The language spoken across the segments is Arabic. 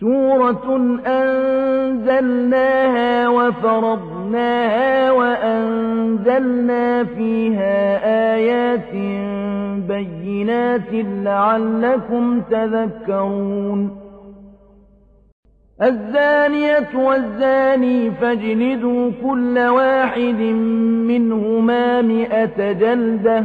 سورة أنزلناها وفرضناها وأنزلنا فيها آيات بينات لعلكم تذكرون. الزانية والزاني فاجلدوا كل واحد منهما مئة جلدة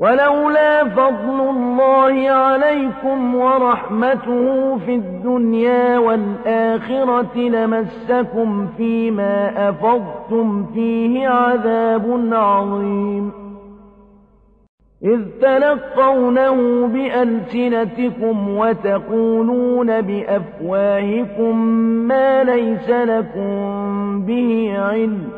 ولولا فضل الله عليكم ورحمته في الدنيا والآخرة لمسكم فيما أفضتم فيه عذاب عظيم. إذ تلقونه بألسنتكم وتقولون بأفواهكم ما ليس لكم به علم.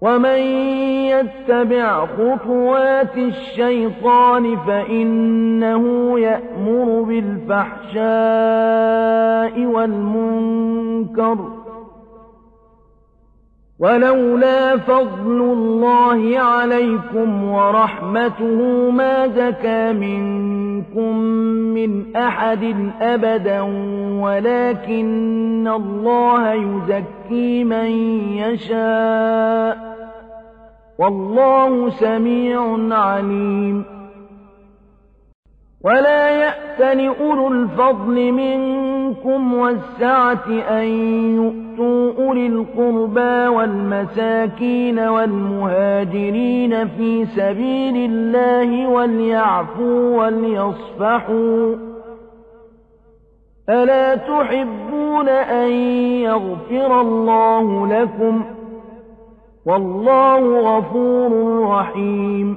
ومن يتبع خطوات الشيطان فإنه يأمر بالفحشاء والمنكر ولولا فضل الله عليكم ورحمته ما زكى منكم من أحد أبدا ولكن الله يزكي من يشاء. والله سميع عليم. ولا يأتن أولو الفضل منكم والسعة أن يؤتوا أولي القربى والمساكين والمهاجرين في سبيل الله وليعفوا وليصفحوا ألا تحبون أن يغفر الله لكم والله غفور رحيم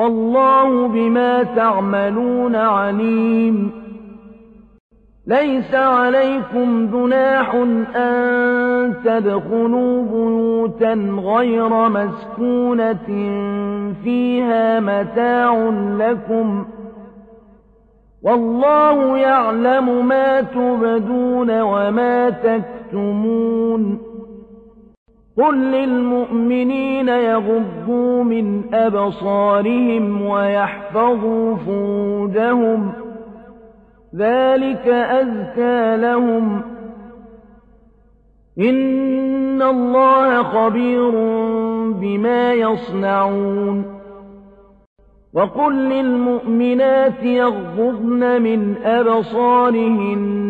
والله بما تعملون عليم. ليس عليكم جناح أن تدخلوا بيوتا غير مسكونة فيها متاع لكم. والله يعلم ما تبدون وما تكتمون. قل للمؤمنين يغضوا من أبصارهم ويحفظوا فروجهم ذلك أزكى لهم إن الله خبير بما يصنعون وقل للمؤمنات يغضضن من أبصارهن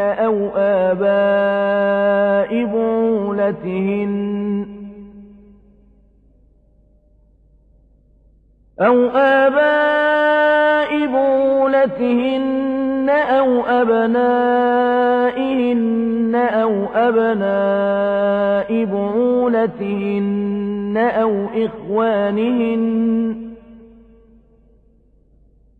أو آباء بعولتهن أو آباء بعولتهن أو أبنائهن أو أبناء بعولتهن أو إخوانهن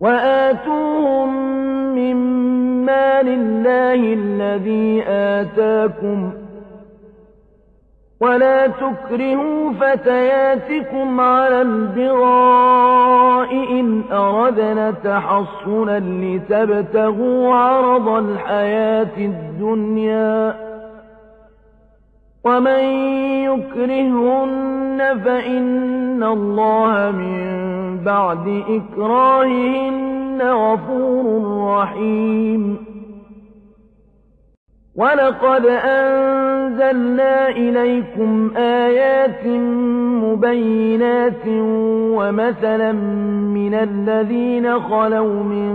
وآتوهم من مال الله الذي آتاكم ولا تكرهوا فتياتكم على البغاء إن أردنا تحصنا لتبتغوا عرض الحياة الدنيا ومن يكرهن فإن الله من بعد إكراههن غفور رحيم. ولقد أنزلنا إليكم آيات مبينات ومثلا من الذين خلوا من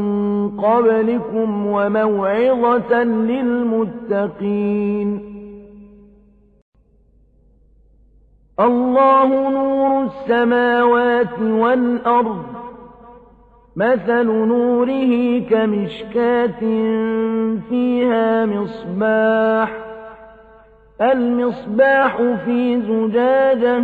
قبلكم وموعظة للمتقين. الله نور السماوات والأرض. مثل نوره كمشكاة فيها مصباح. المصباح في زجاجة.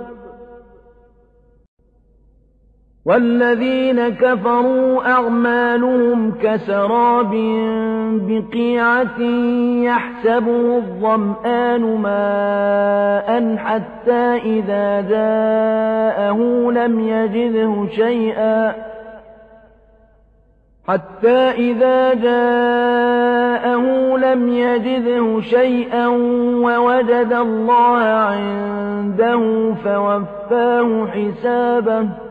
والذين كفروا أعمالهم كسراب بقيعة يحسبه الظمآن ماء حتى إذا جاءه لم يجده شيئا حتى إذا جاءه لم يجده شيئا ووجد الله عنده فوفاه حسابه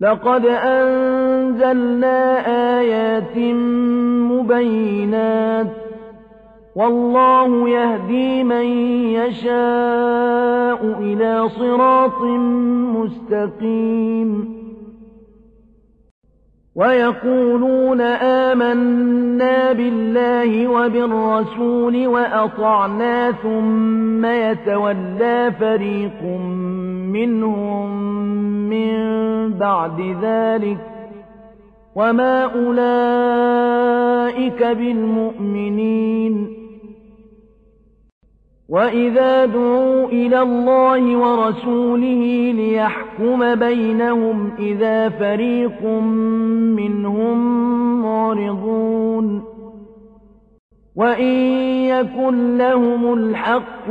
لقد أنزلنا آيات مبينات والله يهدي من يشاء إلى صراط مستقيم ويقولون آمنا بالله وبالرسول وأطعنا ثم يتولى فريق منهم من بعد ذلك وما أولئك بالمؤمنين. وإذا دعوا إلى الله ورسوله ليحكم بينهم إذا فريق منهم معرضون. وإن يكن لهم الحق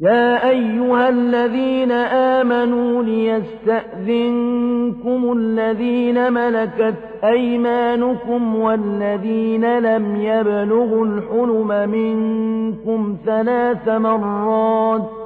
يا أيها الذين آمنوا ليستأذنكم الذين ملكت أيمانكم والذين لم يبلغوا الحلم منكم ثلاث مرات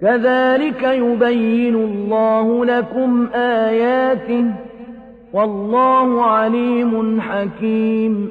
كذلك يبين الله لكم آياته والله عليم حكيم.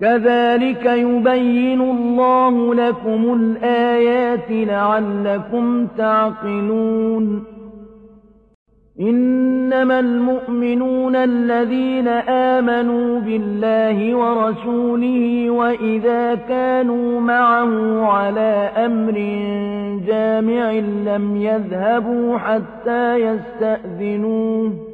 كذلك يبين الله لكم الآيات لعلكم تعقلون. إنما المؤمنون الذين آمنوا بالله ورسوله وإذا كانوا معه على أمر جامع لم يذهبوا حتى يستأذنوه.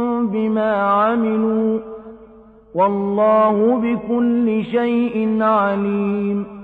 بما عملوا والله بكل شيء عليم